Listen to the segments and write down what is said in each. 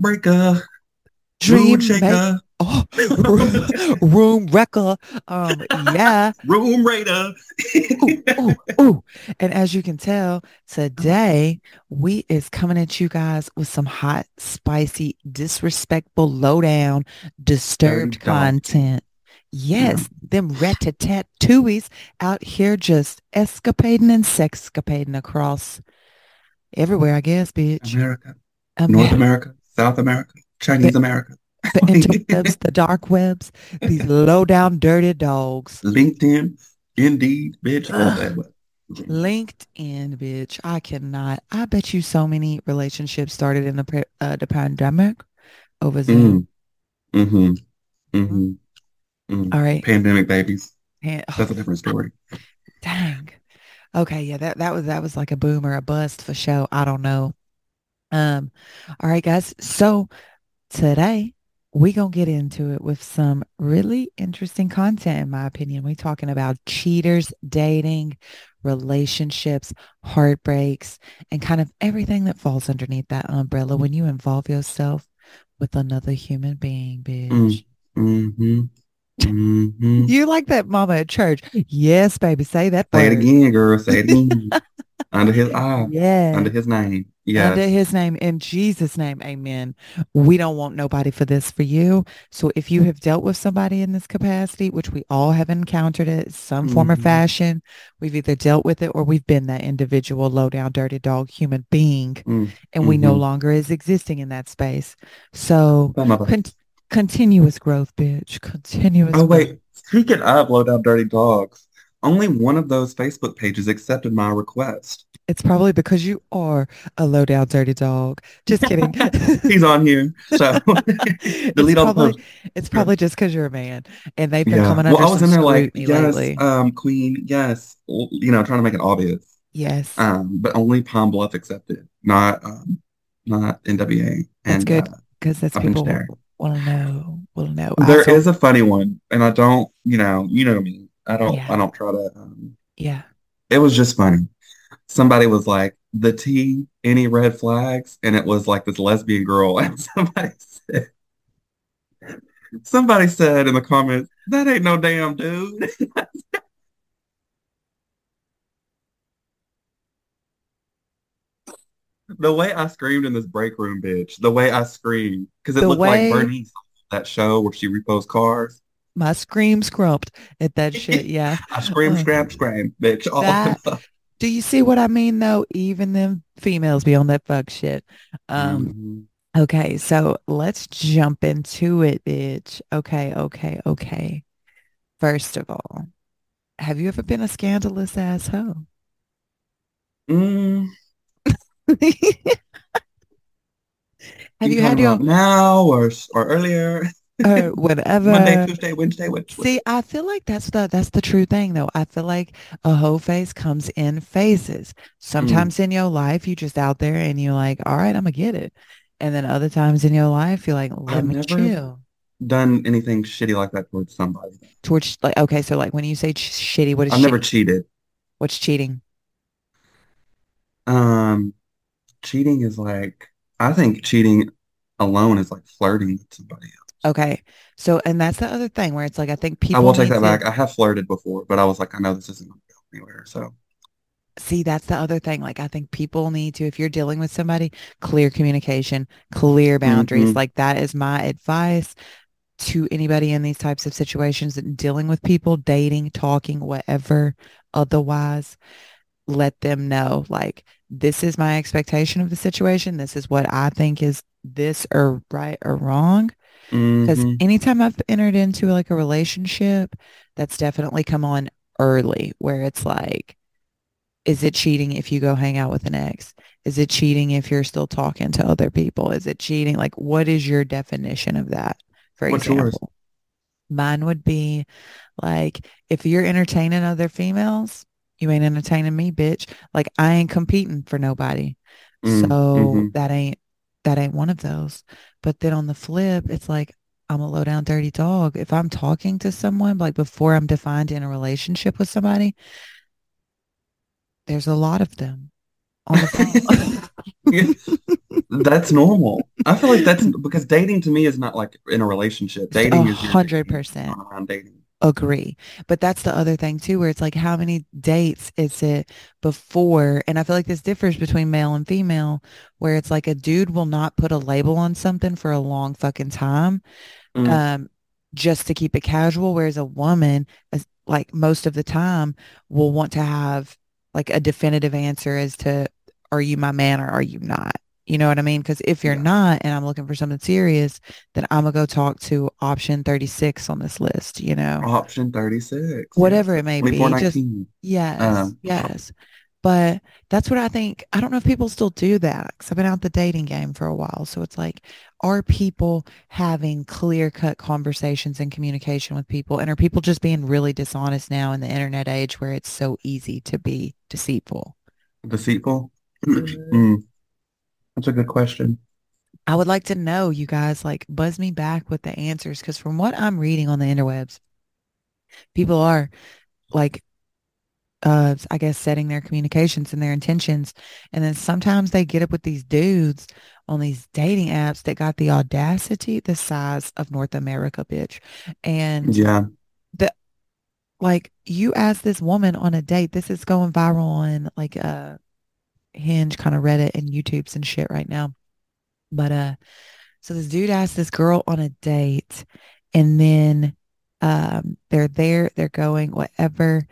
Heartbreaker. Dream Mood shaker. Oh, room, room wrecker. Um, yeah. Room raider. ooh, ooh, ooh. And as you can tell, today we is coming at you guys with some hot, spicy, disrespectful, lowdown, disturbed content. Yes, them rat-a-tat-tooies out here just escapading and sexcapading across everywhere, I guess, bitch. America. Um, North America. South America. Chinese America. the interwebs, the dark webs, these low down, dirty dogs. LinkedIn. Indeed, bitch. all that. LinkedIn, bitch. I cannot. I bet you so many relationships started in the uh, the pandemic over Zoom. Mm. Mm-hmm. Mm-hmm. Mm. All right. Pandemic babies. Pan- That's a different story. Dang. Okay, yeah, that that was that was like a boom or a bust for show. I don't know. Um, all right, guys. So today we gonna get into it with some really interesting content, in my opinion. we talking about cheaters, dating, relationships, heartbreaks, and kind of everything that falls underneath that umbrella when you involve yourself with another human being, bitch. Mm-hmm. Mm-hmm. You like that mama at church. Yes, baby. Say that Say it again, girl. Say it again. Under his eye. Yeah. Under his name. Yes. Under his name, in Jesus' name, amen. We don't want nobody for this for you. So if you have dealt with somebody in this capacity, which we all have encountered it, some form or Mhm. fashion, we've either dealt with it or we've been that individual low down, dirty dog human being, Mm. and we no Mhm. longer is existing in that space. So con- continuous growth, bitch. Continuous. Oh growth. wait, speaking of low down dirty dogs, only one of those Facebook pages accepted my request. It's probably because you are a low down, dirty dog. Just kidding. He's on here, so delete all the probably, posts. it's probably just because you're a man and they've been Yeah. coming Well, under I was in there like, yes, lately. um, Queen, yes, you know, trying to make it obvious. yes. Um, but only Pine Bluff accepted, not um, not NWA. That's And good. uh, Because that's people there. will know. Will know. there is a funny one, and I don't, you know, you know me. I don't, Yeah. I don't try to. Um, Yeah. it was just funny. Somebody was like, "The T, any red flags?" And it was like this lesbian girl, and somebody said, somebody said in the comments, "That ain't no damn dude." The way I screamed in this break room, bitch. The way I screamed, because it The looked way- like Bernice, that show where she reposts cars. My scream scrumped at that shit. Yeah. I scream, Uh, scram, scram, bitch. all that- Do you see what I mean though? Even them females be on that fuck shit. Um, Mhm. Okay, so let's jump into it, bitch. Okay, okay, okay. First of all, have you ever been a scandalous asshole? Mm, have you had your now or or earlier? Or whatever? Monday, Tuesday, Wednesday, which See, I feel like that's the that's the true thing though. I feel like a hoe phase comes in phases. Sometimes in your life you just out there and you're like, all right, I'm gonna get it. And then other times in your life you're like, let I've me never- chill. done anything shitty like that towards somebody. Towards like okay, so like when you say ch- shitty, what is I've never cheated. What's cheating? Um, cheating is like I think cheating alone is like flirting with somebody else. Okay. So, and that's the other thing where it's like, I think people I will take that to- back. I have flirted before, but I was like, I know this isn't going to go anywhere. So see, that's the other thing. Like, I think people need to, if you're dealing with somebody, clear communication, clear boundaries. Mhm. Like that is my advice to anybody in these types of situations and dealing with people, dating, talking, whatever, otherwise, let them know like, this is my expectation of the situation. This is what I think is this or right or wrong. Because mhm. anytime I've entered into like a relationship, that's definitely come on early where it's like, is it cheating if you go hang out with an ex? Is it cheating if you're still talking to other people? Is it cheating? Like, what is your definition of that? For What's yours? example, mine would be like, if you're entertaining other females, you ain't entertaining me, bitch. Like, I ain't competing for nobody. Mm, So mhm. that ain't that ain't one of those. But then on the flip, it's like I'm a low down dirty dog. If I'm talking to someone like before I'm defined in a relationship with somebody, there's a lot of them on the phone. that's normal. I feel like that's because dating to me is not like in a relationship. Dating is hundred percent around dating. Agree. But that's the other thing too, where it's like how many dates is it before? And I feel like this differs between male and female, where it's like a dude will not put a label on something for a long fucking time. Mm. Um, just to keep it casual, whereas a woman, like most of the time, will want to have like a definitive answer as to are you my man or are you not? You know what I mean? Because if you're yeah. not and I'm looking for something serious, then I'm gonna go talk to option 36 on this list, you know. Option 36. Whatever yes. it may be. Just yes. Um, yes. But that's what I think. I don't know if people still do that because I've been out the dating game for a while. So it's like, are people having clear cut conversations and communication with people? And are people just being really dishonest now in the internet age where it's so easy to be deceitful? Deceitful? mm. That's a good question. I would like to know, you guys, like buzz me back with the answers because from what I'm reading on the interwebs, people are like uh I guess setting their communications and their intentions. And then sometimes they get up with these dudes on these dating apps that got the audacity the size of North America, bitch. And yeah. The like you ask this woman on a date, this is going viral on like uh Hinge, kind of Reddit and YouTubes and shit right now. But uh so this dude asked this girl on a date and then um they're there, they're going, whatever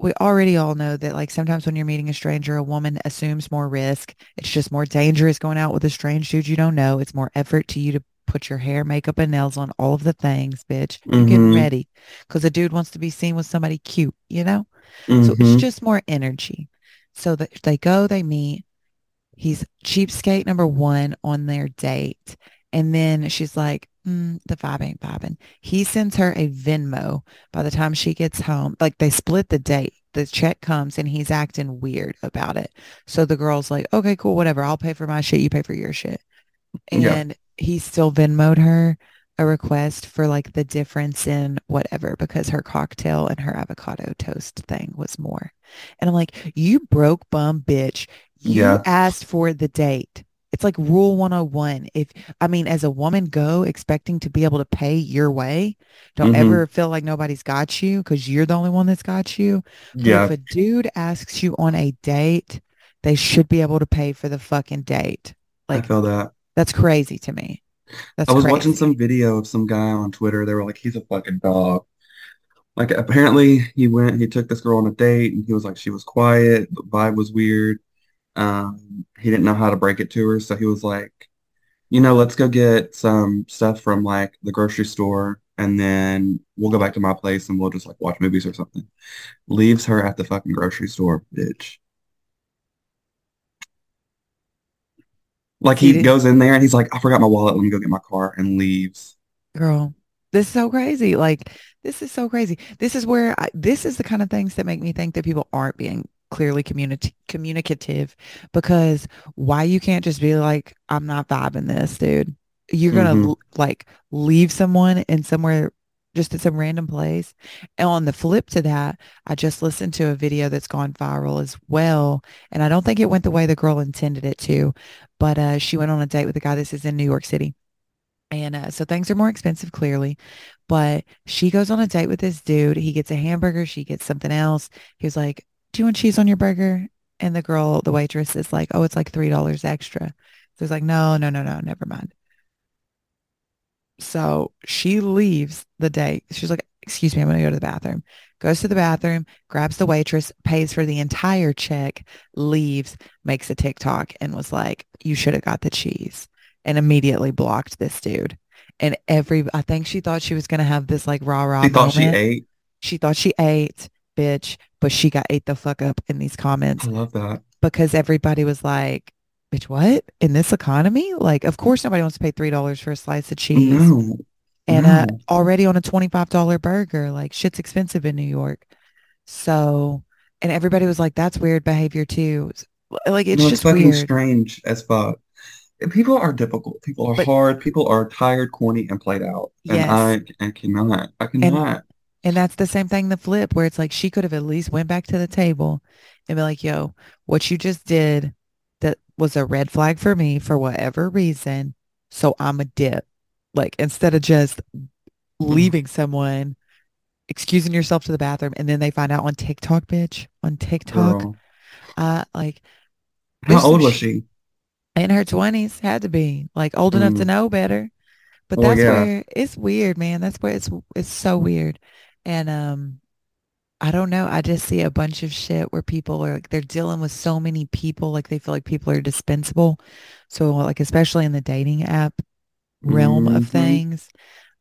we already all know that like sometimes when you're meeting a stranger, a woman assumes more risk. It's just more dangerous going out with a strange dude you don't know. It's more effort to you to put your hair, makeup, and nails on all of the things, bitch. You're mm-hmm. getting ready because a dude wants to be seen with somebody cute, you know? Mm-hmm. So it's mm-hmm. just more energy. So that they go, they meet. He's cheapskate number one on their date. And then she's like, mm, the vibe ain't vibing. He sends her a Venmo by the time she gets home. Like they split the date. The check comes and he's acting weird about it. So the girl's like, okay, cool, whatever. I'll pay for my shit. You pay for your shit. And yeah. he still Venmoed her a request for like the difference in whatever because her cocktail and her avocado toast thing was more. And I'm like, you broke bum bitch. You yeah. asked for the date. It's like rule 101. If I mean, as a woman, go expecting to be able to pay your way. Don't mm-hmm. ever feel like nobody's got you because you're the only one that's got you. But yeah. if a dude asks you on a date, they should be able to pay for the fucking date. Like I feel that. That's crazy to me. That's I was crazy. watching some video of some guy on Twitter. They were like, he's a fucking dog. Like apparently he went, he took this girl on a date and he was like, she was quiet. The vibe was weird. Um, he didn't know how to break it to her, so he was like, you know, let's go get some stuff from like the grocery store and then we'll go back to my place and we'll just like watch movies or something. Leaves her at the fucking grocery store, bitch. Like he, he goes in there and he's like, I forgot my wallet. Let me go get my car and leaves. Girl, this is so crazy. Like, this is so crazy. This is where I, this is the kind of things that make me think that people aren't being clearly communi- communicative because why you can't just be like, I'm not vibing this, dude. You're going to mm-hmm. like leave someone in somewhere just at some random place. And on the flip to that, I just listened to a video that's gone viral as well. And I don't think it went the way the girl intended it to, but uh, she went on a date with a guy. This is in New York City. And uh, so things are more expensive, clearly. But she goes on a date with this dude. He gets a hamburger. She gets something else. He was like, do you want cheese on your burger? And the girl, the waitress is like, oh, it's like $3 extra. So it's like, no, no, no, no, never mind. So she leaves the day. She's like, excuse me, I'm going to go to the bathroom. Goes to the bathroom, grabs the waitress, pays for the entire check, leaves, makes a TikTok and was like, you should have got the cheese and immediately blocked this dude. And every, I think she thought she was going to have this like rah rah. She thought moment. she ate. She thought she ate bitch, but she got ate the fuck up in these comments. I love that. Because everybody was like, bitch, what? In this economy? Like, of course nobody wants to pay $3 for a slice of cheese. No. And no. Uh, already on a $25 burger, like shit's expensive in New York. So, and everybody was like, that's weird behavior too. Like, it's no, just it's fucking weird. strange as fuck. People are difficult. People are but, hard. People are tired, corny, and played out. And yes. I, I cannot. I cannot. And, and that's the same thing, the flip, where it's like she could have at least went back to the table and be like, yo, what you just did that was a red flag for me for whatever reason. So I'm a dip. Like instead of just leaving someone, excusing yourself to the bathroom, and then they find out on TikTok, bitch, on TikTok. Girl. Uh, like How old was she? in her twenties, had to be like old enough to Mm. know better. But Well, that's yeah. where it's weird, man. That's where it's it's so weird. And um, I don't know. I just see a bunch of shit where people are like they're dealing with so many people, like they feel like people are dispensable. So like especially in the dating app realm of hmm things.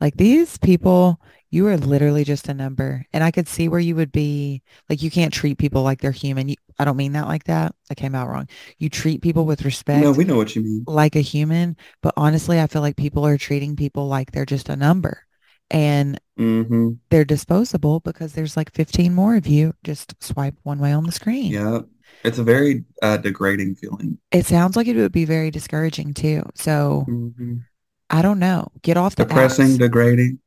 Like these people, you are literally just a number. And I could see where you would be like you can't treat people like they're human. You, I don't mean that like that. I came out wrong. You treat people with respect. No, we know what you mean. like a human, but honestly, I feel like people are treating people like they're just a number. And hmm they're disposable because there's like 15 more of you. Just swipe one way on the screen. Yeah. It's a very uh, degrading feeling. It sounds like it would be very discouraging too. So hmm I don't know. Get off the Depressing, apps. degrading,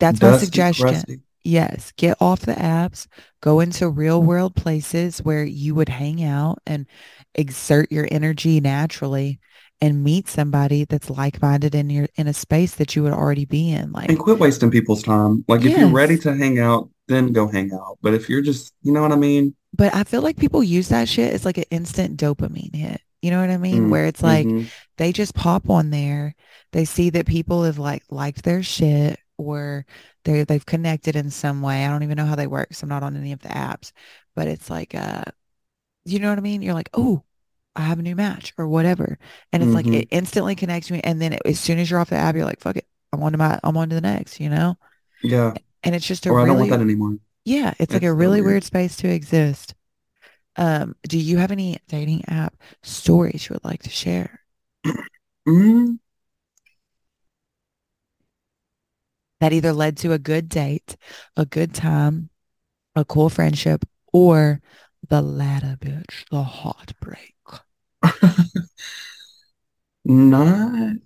That's my suggestion. crusty. Yes, get off the apps, go into real world places where you would hang out and exert your energy naturally and meet somebody that's like-minded in your in a space that you would already be in. Like and quit wasting people's time. Like if you're ready to hang out, then go hang out. But if you're just, you know what I mean? But I feel like people use that shit it's like an instant dopamine hit. You know what I mean? Where it's like Mm-hmm. they just pop on there. They see that people have like liked their shit or they they've connected in some way. I don't even know how they work, so I'm not on any of the apps. But it's like uh you know what I mean? You're like, oh, I have a new match or whatever. And it's like Mm-hmm. it instantly connects me. And then it, as soon as you're off the app, you're like, fuck it. I'm on to my I'm on to the next, you know? Yeah. And it's just a Or I don't want really that anymore. yeah, it's like a really weird. weird space to exist. Um, do you have any dating app stories you would like to share mm that either led to a good date, a good time, a cool friendship, or the latter, bitch, the heartbreak? Not,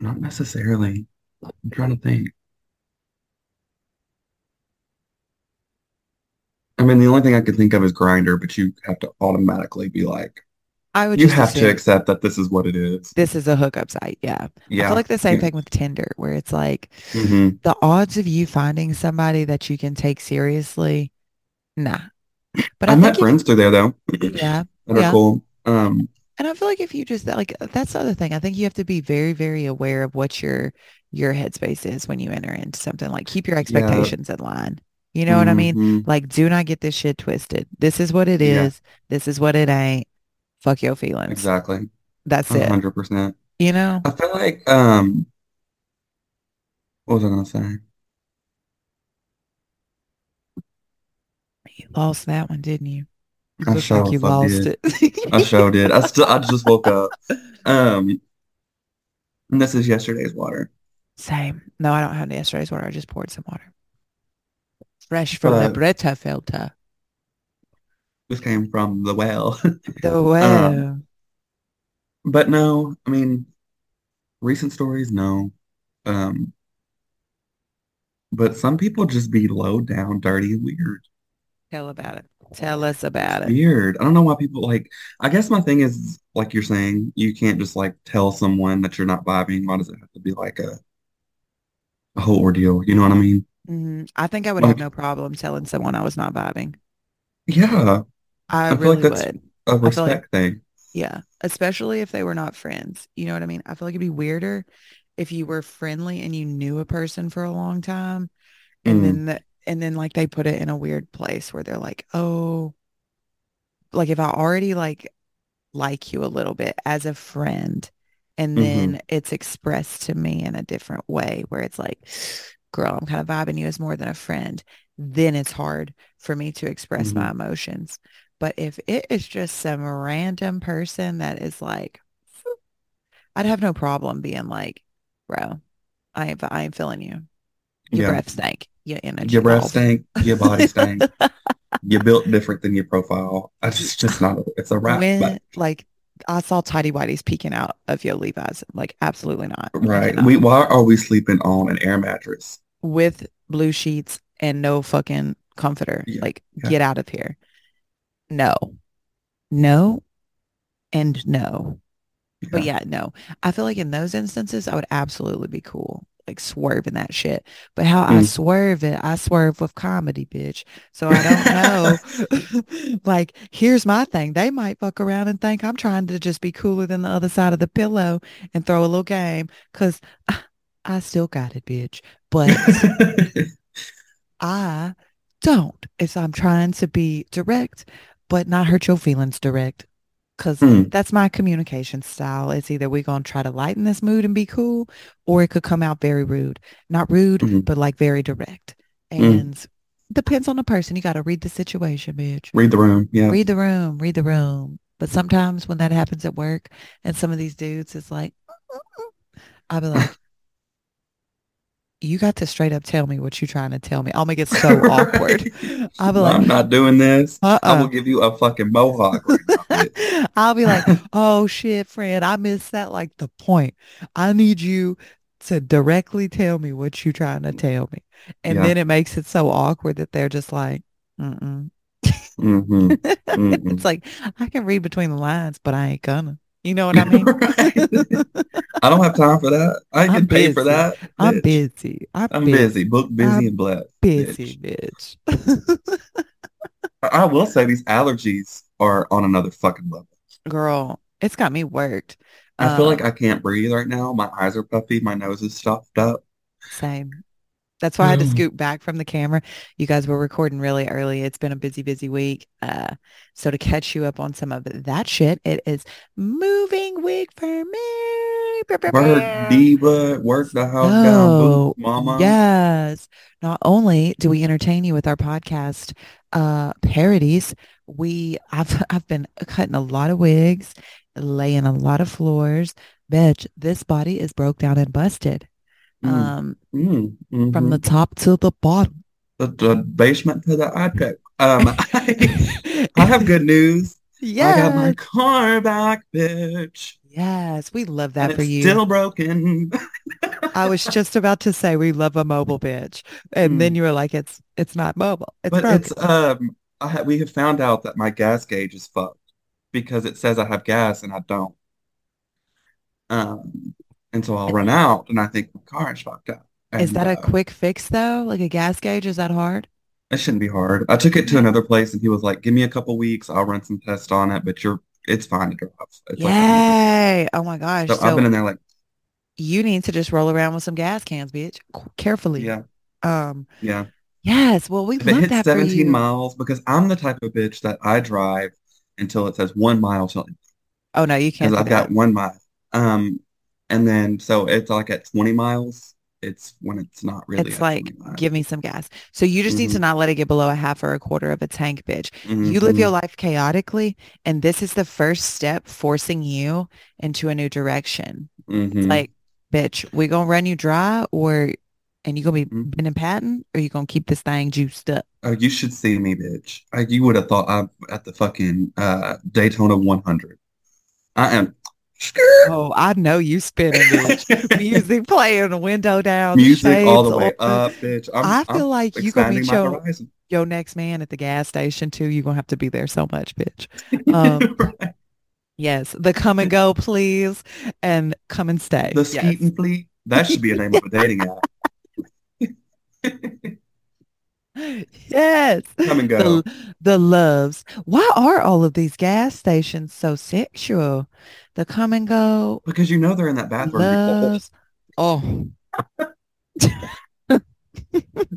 not necessarily. I'm trying to think. I mean, the only thing I could think of is Grindr, but you have to automatically be like, I would you just have to accept that this is what it is. this is a hookup site. Yeah. I feel Yeah. like the same Yeah. thing with Tinder, where it's like hmm the odds of you finding somebody that you can take seriously, nah. But I I met friends through there though yeah, that are cool. Um, And I feel like if you just like that's the other thing. I think you have to be very, very aware of what your your headspace is when you enter into something. Like keep your yeah. expectations in line. You know what I mean? hmm Like do not get this shit twisted. This is what it is. Yeah. This is what it ain't. Fuck your feelings. exactly. That's A it. hundred percent. You know? I feel like, um, what was I gonna say? You lost that one, didn't you? You I look like you lost did. it. I sure did. I still, I just woke up. Um, and this is yesterday's water. Same. No, I don't have yesterday's water. I just poured some water. Fresh from the Brita filter. this came from the well. The Um, well. but no, I mean, recent stories, no. Um, but some people just be low down, dirty, weird. Tell about it. Tell us about it. weird. I don't know why people like, I guess my thing is, like you're saying, you can't just like tell someone that you're not vibing. Why does it have to be like a, a whole ordeal? You know what I mean? hmm I think I would have no problem telling someone I was not vibing. yeah, I I feel like really that's would. a feel like, respect thing. yeah, especially if they were not friends. You know what I mean? I feel like it'd be weirder if you were friendly and you knew a person for a long time and Mm, then the, and then like they put it in a weird place where they're like, "Oh, like if I already like like you a little bit as a friend and hmm then it's expressed to me in a different way where it's like girl i'm kind of vibing you as more than a friend then it's hard for me to express hmm my emotions. But if it is just some random person that is like i'd have no problem being like bro i ain't, I ain't feeling you. Your Yeah. breath stank your energy Your breath stank, your body stank. you're built different than your profile. It's just, just not, it's a wrap. when But like I saw tidy whities peeking out of your Levi's. Like, absolutely not. Right. We, why are we sleeping on an air mattress? With blue sheets and no fucking comforter. Yeah. Like, Yeah. get out of here. No. No. and no. But Yeah. yeah, no. I feel like in those instances, I would absolutely be cool, like swerving that shit. But how I Mm. swerve it, I swerve with comedy, bitch. So I don't know. Like, here's my thing. They might fuck around and think I'm trying to just be cooler than the other side of the pillow and throw a little game because I, I still got it, bitch. But I don't. It's I'm trying to be direct, but not hurt your feelings direct. Cause Mm. that's my communication style. It's either we're gonna try to lighten this mood and be cool, or it could come out very rude. Not rude, Mhm. but like very direct. Mm. And depends on the person. You gotta read the situation, bitch. Read the room. Yeah. Read the room, read the room. But sometimes when that happens at work and some of these dudes is like, I'll be like, you got to straight up tell me what you're trying to tell me. I'll make it so awkward. I'll be like I'm not doing this. I will uh-uh. give you a fucking mohawk right. I'll be like, oh shit, friend, I missed that. Like the point. I need you to directly tell me what you're trying to tell me. And Yeah. then it makes it so awkward that they're just like, mm-mm. hmm Mm-mm. It's like, I can read between the lines, but I ain't gonna. You know what I mean? I don't have time for that. I can pay for that. I'm busy. I'm, I'm busy. busy, booked, busy, I'm and blessed. Busy, bitch. bitch. I will say these allergies are on another fucking level. Girl, it's got me worked. I feel like Um, I can't breathe right now. My eyes are puffy. My nose is stuffed up. Same. That's why I had to scoot back from the camera. You guys were recording really early. It's been a busy, busy week. Uh, so to catch you up on some of that shit, it is moving week for me. Work diva, work the house down, So, boo, mama. yes. Not only do we entertain you with our podcast uh parodies, we I've I've been cutting a lot of wigs, laying a lot of floors. Bitch, this body is broke down and busted. Mm, Um, mm, from the mhm. top to the bottom. The, the basement to the attic. Um, I, I have good news. I got my car back, bitch, Yes, we love and that for it's you. still broken. I was just about to say we love a mobile bitch. And then Mm. you were like, it's it's not mobile. It's But broken. it's um, I ha we have found out that my gas gauge is fucked because it says I have gas and I don't. Um, and so I'll run out and I think my car is fucked up. Is that a uh, quick fix though? Like a gas gauge? Is that hard? it shouldn't be hard. I took it to another place and he was like, "Give me a couple weeks, I'll run some tests on it, but you're it's fine to drive." It's like Yay. Oh my gosh. so I've been in there like, you need to just roll around with some gas cans, bitch. Carefully. yeah, Um, yeah. yes. Well, we If it hits that 17 miles, because I'm the type of bitch that I drive until it says one mile till Oh no, you can't do I've got one mile. Um, and then so it's like at 20 miles, it's when it's not really It's like, give me some gas. So you just need to hmm not let it get below a half or a quarter of a tank, bitch. You live hmm your life chaotically, and this is the first step forcing you into a new direction. It's hmm like, bitch, we gonna run you dry or and you gonna be hmm bending patent or you gonna keep this thing juiced up. Oh, you should see me, bitch. Uh, you would have thought I'm at the fucking uh Daytona 100. I am Oh, I know you spinning, bitch. Music playing, a window down, music all the way up, bitch. I'm I I'm feel like you're gonna meet your horizon. your next man at the gas station too. You're gonna have to be there so much, bitch. Um, Right. yes, the come and go, please, and come and stay. The Yes. Skeeton Fleet. That should be a name of a dating app. Yes. Come and go. The the loves. Why are all of these gas stations so sexual? The come and go Because you know they're in that bathroom. loves. Oh,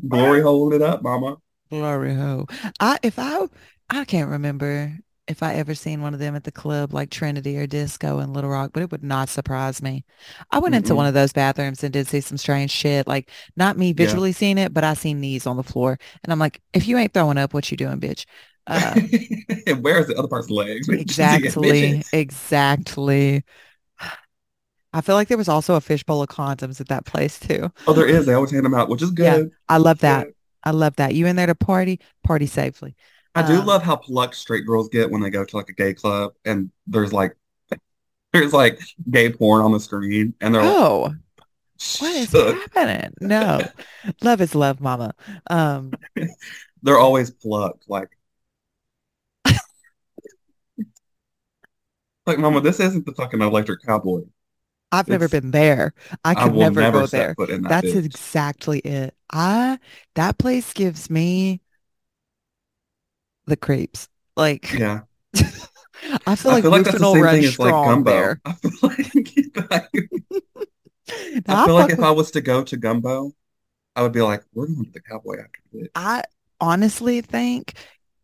Glory holding it up, mama. glory hole. I if I I can't remember if I ever seen one of them at the club like Trinity or Disco in Little Rock, but it would not surprise me. I went into one of those bathrooms and did see some strange shit. Like not me Yeah. visually seeing it, but I seen knees on the floor. And I'm like, if you ain't throwing up, what you doing, bitch? Uh, And where's the other person's legs? Exactly, exactly. I feel like there was also a fishbowl of condoms at that place too. Oh, there is. They always hand them out, which is good. Yeah. I love that. good. I love that. You in there to party, party safely. I do Um, love how plucked straight girls get when they go to like a gay club and there's like there's like gay porn on the screen and they're like oh, what is happening? No, love is love, mama. Um, They're always plucked. Like Like, Mama, this isn't the fucking electric cowboy. I've never been there. I I could will never never go there. that That's bitch. exactly it. I that place gives me the creeps. Like Yeah. I feel I like feel like that's the same thing as like gumbo. there. I feel like I feel like if I was to go to gumbo, I would be like, we're going to the cowboy after this. I honestly think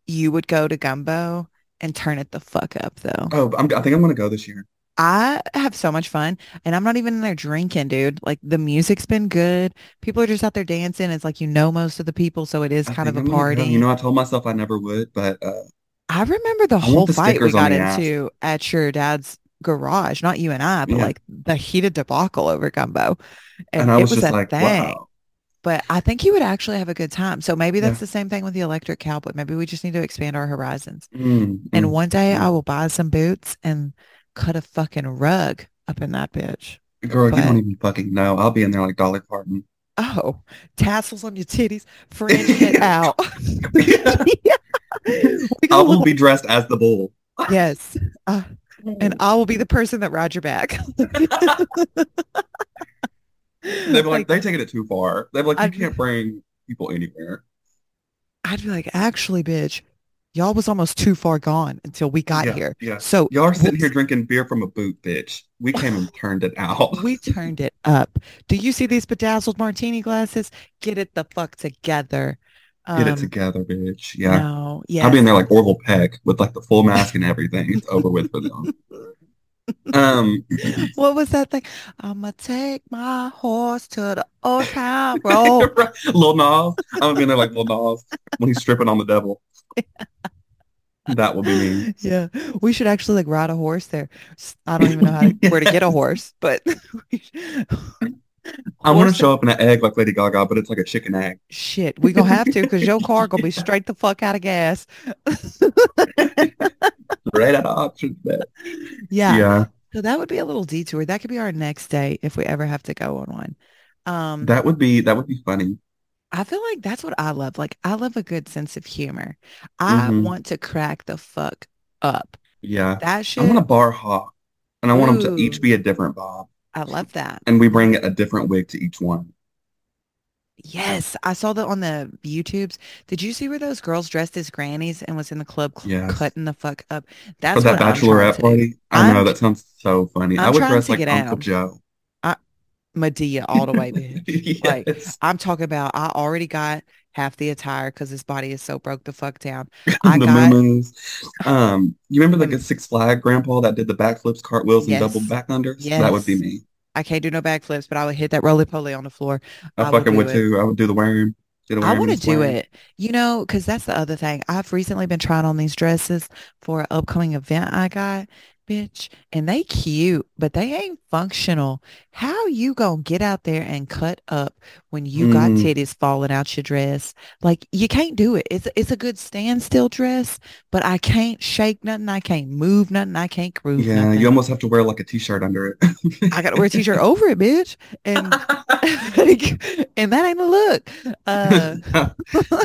you would go to Gumbo and turn it the fuck up though. Oh, I'm, I think I'm gonna go this year. I have so much fun and I'm not even in there drinking, dude. Like the music's been good. People are just out there dancing. It's like you know most of the people, so it is I kind of a I'm gonna. You know, I told myself I never would, but uh, I remember the I whole the fight we got the ass. into at your dad's garage, not you and I, but Yeah. like the heated debacle over Gumbo. And And I it was just a like, thing. wow. But I think you would actually have a good time. So maybe Yeah. that's the same thing with the electric cowboy. Maybe we just need to expand our horizons. Mm, And mm, one day I mm. will buy some boots and cut a fucking rug up in that bitch. Girl, you don't even fucking know. I'll be in there like Dolly Parton. oh, tassels on your titties, fringing it out. I will be dressed as the bull. yes. Uh, and I will be the person that rides your back. They'd be like, Like they're taking it too far. They're like, you I'd can't bring people anywhere. I'd be like, actually, bitch, y'all was almost too far gone until we got Yeah, here. yeah. So Y'all are sitting here drinking beer from a boot, bitch. We came and turned it out. we turned it up. Do you see these bedazzled martini glasses? Get it the fuck together. Get it Um, together, bitch. Yeah. no, I'll be in there like Orville Peck with like the full mask and everything. It's over with for them. Um, What was that thing? I'ma take my horse to the old town road. Lil Nas. I'm gonna be in there like Lil Nas when he's stripping on the devil. That will be me. Yeah, we should actually like ride a horse there. I don't even know how to, where to get a horse, but I'm gonna show up in an egg like Lady Gaga, but it's like a chicken egg. shit. We gonna have to because your car gonna be straight the fuck out of gas. Right out of options, man. Yeah. Yeah, So that would be a little detour. That could be our next day if we ever have to go on one. Um, that would be that would be funny. I feel like that's what I love. Like I love a good sense of humor. I hmm want to crack the fuck up. Yeah, That I want a bar hop, and I want them to each be a different Bob, I love that. and we bring a different wig to each one. Yes, I saw that on the YouTubes. Did you see where those girls dressed as grannies and was in the club cl- Yes, cutting the fuck up? That's that what I'm trying bachelorette party. I know I'm that sounds so funny. I I'm would dress like Uncle down. Joe. I Madea all the way, bitch. Like I'm talking about I already got half the attire because his body is so broke the fuck down. I the got moo Um, you remember like a Six Flag grandpa that did the backflips, cartwheels, and double yes, back unders? That would be me. I can't do no backflips, but I would hit that roly poly on the floor. I I would fucking do would too. I would do the worm, I want to do it, you know, because that's the other thing. I've recently been trying on these dresses for an upcoming event I got, bitch, and they cute, but they ain't functional. How you gonna get out there and cut up when you got Mm, titties falling out your dress? Like you can't do it. It's it's a good standstill dress, but I can't shake nothing. I can't move nothing. I can't groove yeah, you almost have to wear like a t-shirt under it. I gotta wear a t-shirt over it, bitch, and and that ain't a look. Uh.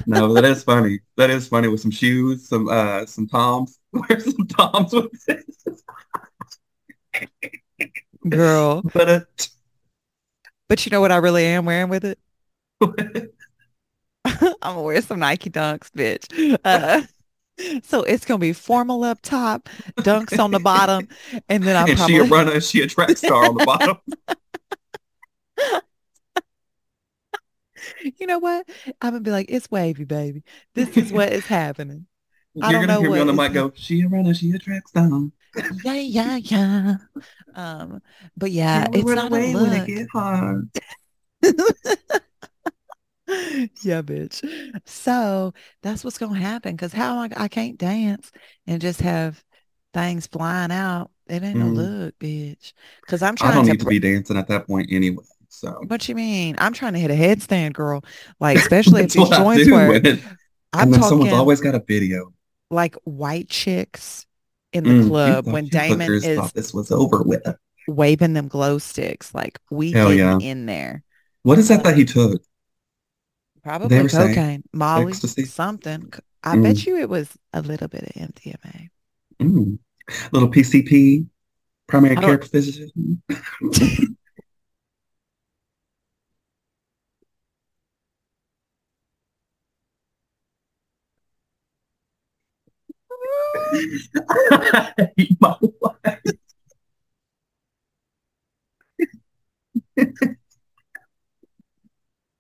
No, that is funny. That is funny with some shoes, some uh some Toms. Wear some Toms with it. Girl, But uh, but you know what I really am wearing with it? I'm gonna wear some Nike Dunks, bitch. Uh, so it's gonna be formal up top, dunks on the bottom, and then I'm and she a probably runner, she a track star on the bottom. you know what? I'm gonna be like, it's wavy, baby. This is what is happening. I You're don't gonna know hear me on the mic go, she a runner, she a track star. yeah, yeah, yeah. Um, but yeah, it's not a away when it look. get hard. Yeah, bitch. So that's what's gonna happen. Cause how I I can't dance and just have things flying out. It ain't Mm. look, bitch. Cause I'm trying. I don't to need to be dancing at that point anyway. So what you mean? I'm trying to hit a headstand, girl. Like, especially if these joints were. I'm and then someone's always got a video. like white chicks in the Mm, club when Damon is thought this was over with. waving them glow sticks. Like we Hell yeah. in there. What is that that he took? Probably cocaine, Molly, ecstasy? something. I Mm, bet you it was a little bit of MDMA. mm. Little PCP, primary care physician. I hate my life.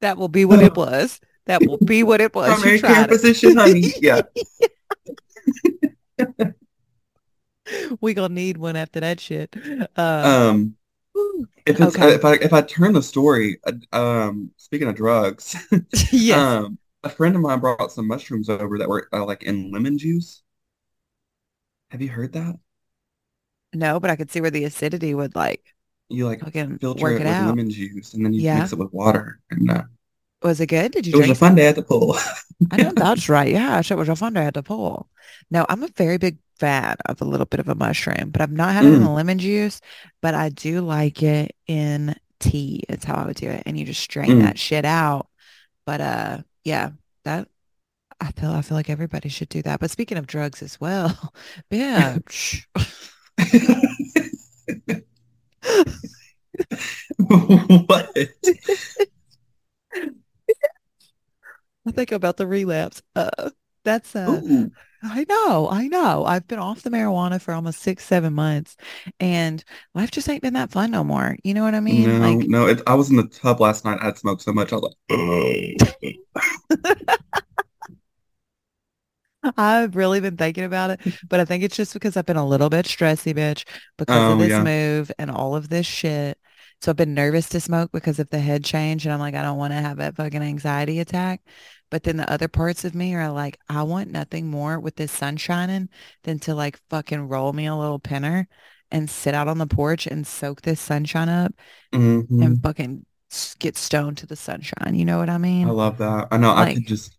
That will be what it was. That will be what it was. Primary care physician, honey. Yeah. We gonna need one after that shit. Uh, Um, if it's Okay. if I if I turn the story, uh, um, speaking of drugs, yes. um, a friend of mine brought some mushrooms over that were uh, like in lemon juice. Have you heard that? no, but I could see where the acidity would like You like fucking filter work it it with out. lemon juice and then you Yeah. mix it with water, and uh, Was it good? Did you it was a fun day at the pool. I know that's right. Yeah, it was a fun day at the pool. No, I'm a very big fan of a little bit of a mushroom, but I've not had it in Mm, lemon juice, but I do like it in tea. It's how I would do it. And you just strain mm. that shit out. But uh yeah, that I feel I feel like everybody should do that. But speaking of drugs as well, bitch. What? I think about the relapse. Uh that's uh Ooh, I know, I know. I've been off the marijuana for almost six, seven months, and life just ain't been that fun no more. You know what I mean? no, Like, no. It, I was in the tub last night. I had smoked so much. I was like, I've really been thinking about it, but I think it's just because I've been a little bit stressy, bitch, because of oh this yeah. move and all of this shit. So I've been nervous to smoke because of the head change, and I'm like, I don't want to have that fucking anxiety attack. But then the other parts of me are like, I want nothing more with this sun shining than to like fucking roll me a little pinner and sit out on the porch and soak this sunshine up hmm and fucking get stoned to the sunshine. You know what I mean? I love that. I know I could Like, just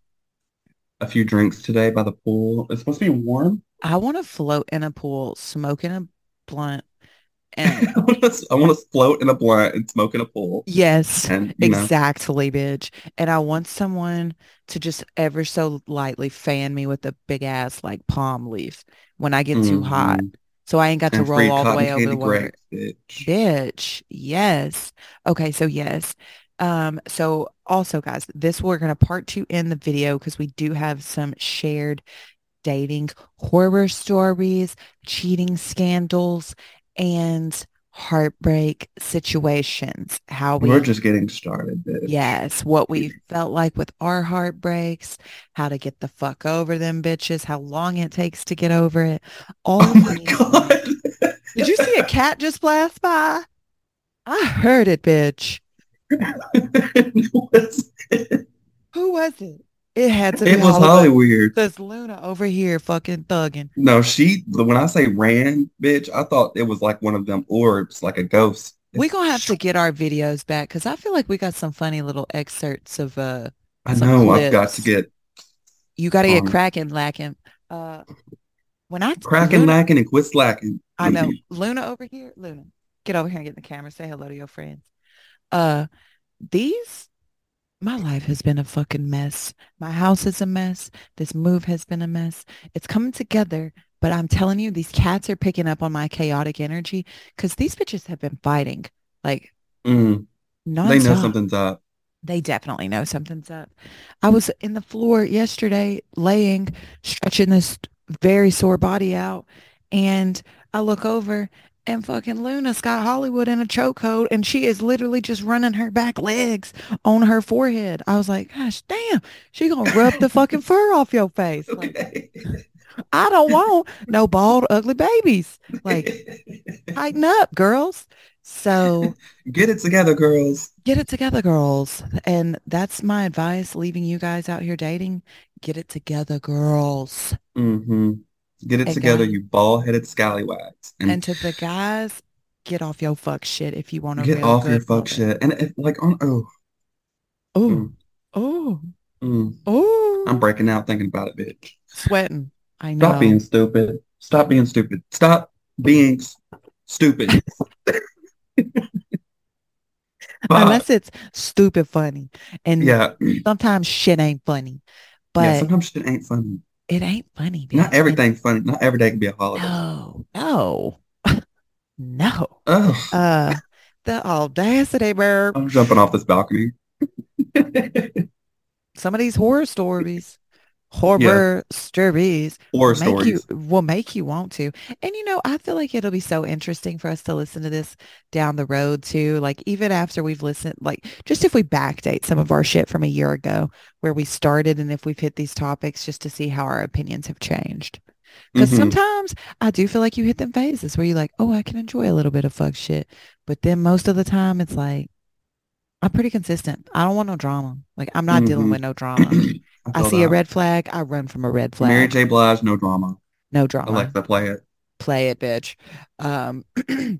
a few drinks today by the pool. It's supposed to be warm. I want to float in a pool, smoking a blunt and I want to to float in a blunt and smoke in a pool. yes, And you know, exactly, bitch. And I want someone to just ever so lightly fan me with a big ass like palm leaf when I get too hot. hmm So I ain't got to And free roll all the way over the water. bitch. Bitch, yes. Okay, so yes. Um, so also guys, this we're gonna part two in the video because we do have some shared dating horror stories, cheating scandals, and heartbreak situations. How we, we're just getting started, bitch. Yes, what we felt like with our heartbreaks, how to get the fuck over them bitches, how long it takes to get over it. All Oh my these God. Did you see a cat just blast by? I heard it, bitch. It was, it Who was it? It had to be It was Hollywood. Holly weird. There's Luna over here fucking thugging. No, she, when I say ran, bitch, I thought it was like one of them orbs, like a ghost. We It's, gonna have to get our videos back because I feel like we got some funny little excerpts of uh I know I've got to get You gotta get um cracking, lacking. Uh when I cracking, Luna lacking, and quit slacking. I know. Luna over here. Luna, get over here and get in the camera. Say hello to your friends. Uh, these, my life has been a fucking mess. My house is a mess. This move has been a mess. It's coming together, but I'm telling you, these cats are picking up on my chaotic energy because these bitches have been fighting like Mm, they know something's up. They definitely know something's up. I was in the floor yesterday, laying, stretching this very sore body out, and I look over and fucking Luna's got Hollywood in a chokehold, and she is literally just running her back legs on her forehead. I was like, gosh damn, she gonna rub the fucking fur off your face. Like, Okay. I don't want no bald, ugly babies. Like, tighten up, girls. So Get it together, girls. Get it together, girls. And that's my advice, leaving you guys out here dating. Get it together, girls. hmm Get it And together, you ball-headed scallywags. And and to the guys, get off your fuck shit if you want to get off your fuck shit. And like on oh, Oh, mm, oh, mm. I'm oh, breaking out thinking about it, bitch. sweating. I know. Stop being stupid. Stop being stupid. Stop being stupid. Unless it's stupid funny. And Yeah. sometimes shit ain't funny. Yeah, But sometimes shit ain't funny. It ain't funny. Not everything's funny. Not every day can be a holiday. No, no, no. Oh, Uh, the audacity, bro. I'm jumping off this balcony. Some of these horror stories, horror stories Horror will make you stories. will make you want to. And you know, I feel like it'll be so interesting for us to listen to this down the road too. Like even after we've listened, like just if we backdate some of our shit from a year ago where we started and if we've hit these topics just to see how our opinions have changed. Because hmm sometimes I do feel like you hit them phases where you're like, oh, I can enjoy a little bit of fuck shit. But then most of the time it's like, I'm pretty consistent. I don't want no drama. Like I'm not dealing hmm with no drama. I see a red flag, I run from a red flag. Mary. J. Blige, no drama. No drama. Alexa, play it. Play it, bitch. Um,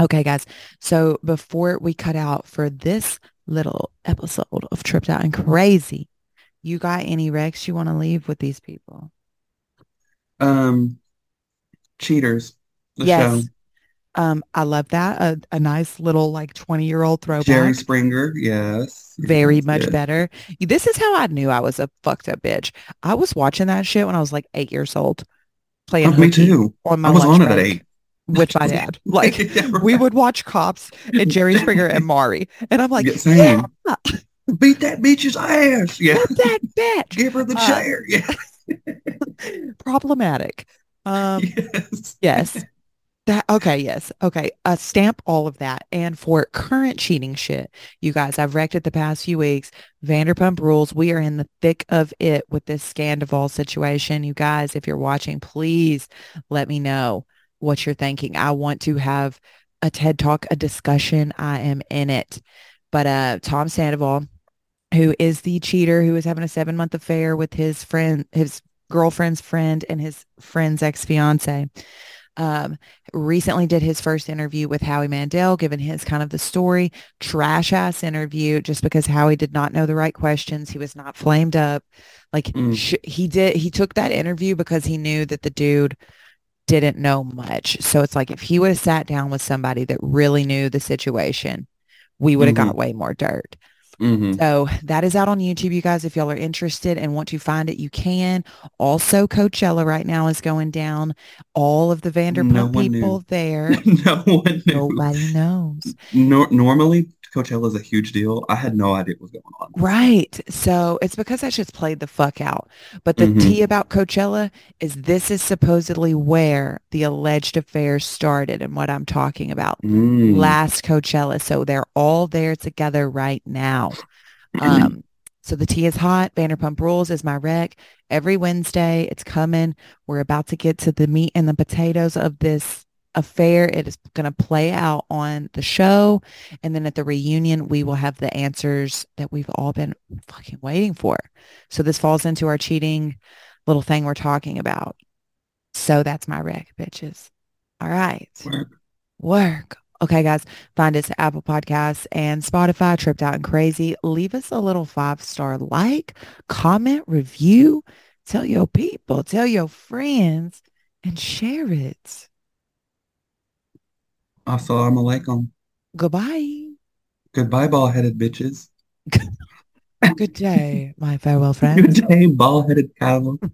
okay, guys. So before we cut out for this little episode of Tripped Out and Crazy, you got any Rex you want to leave with these people? Um, Cheaters, the show. Um, I love that. A, a nice little like 20 year old throwback. Jerry. Springer, yes, Very yes, much yes. better. This is how I knew I was a fucked up bitch. I was watching that shit when I was like eight years old, playing Oh, me too. on my I was on it at eight. with my dad. Like Yeah, we would watch Cops and Jerry Springer and Mari, And I'm like, Yeah, yeah. Beat that bitch's ass. Yeah. whoop that bitch. Give her the Uh, chair. Yeah. problematic. Um, Yes. yes. That okay, yes. Okay. Uh stamp all of that. And for current cheating shit, you guys, I've wrecked it the past few weeks. Vanderpump rules. We are in the thick of it with this Scandoval situation. You guys, if you're watching, please let me know what you're thinking. I want to have a TED Talk, a discussion. I am in it. But uh Tom Sandoval, who is the cheater who is having a seven month affair with his friend, his girlfriend's friend and his friend's ex-fiance um, recently did his first interview with Howie Mandel, given his kind of the story, trash ass interview, just because Howie did not know the right questions. He was not flamed up. Like Mm. sh- he did, he took that interview because he knew that the dude didn't know much. So it's like if he would have sat down with somebody that really knew the situation, we would have Mhm. got way more dirt. Hmm So that is out on YouTube, you guys. If y'all are interested and want to find it, you can. Also, Coachella right now is going down. All of the Vanderpump No one knew. people there. No one knew. Nobody knows. Nor- normally, Coachella is a huge deal. I had no idea what was going on. Right. So it's because that shit's played the fuck out. But the Mhm. tea about Coachella is this is supposedly where the alleged affair started and what I'm talking about. Mm. Last Coachella. So they're all there together right now. Um, so the tea is hot. Vanderpump Rules is my rec. Every Wednesday, it's coming. We're about to get to the meat and the potatoes of this affair. It is going to play out on the show. And then at the reunion, we will have the answers that we've all been fucking waiting for. So this falls into our cheating little thing we're talking about. So that's my rec, bitches. All right. Work. Work. Okay, guys, find us at Apple Podcasts and Spotify, Tripped Out and Crazy. Leave us a little five-star like, comment, review, tell your people, tell your friends, and share it. Assalamu alaikum. Goodbye. Goodbye, ball-headed bitches. Good day, my farewell friends. Good day, ball-headed cattle.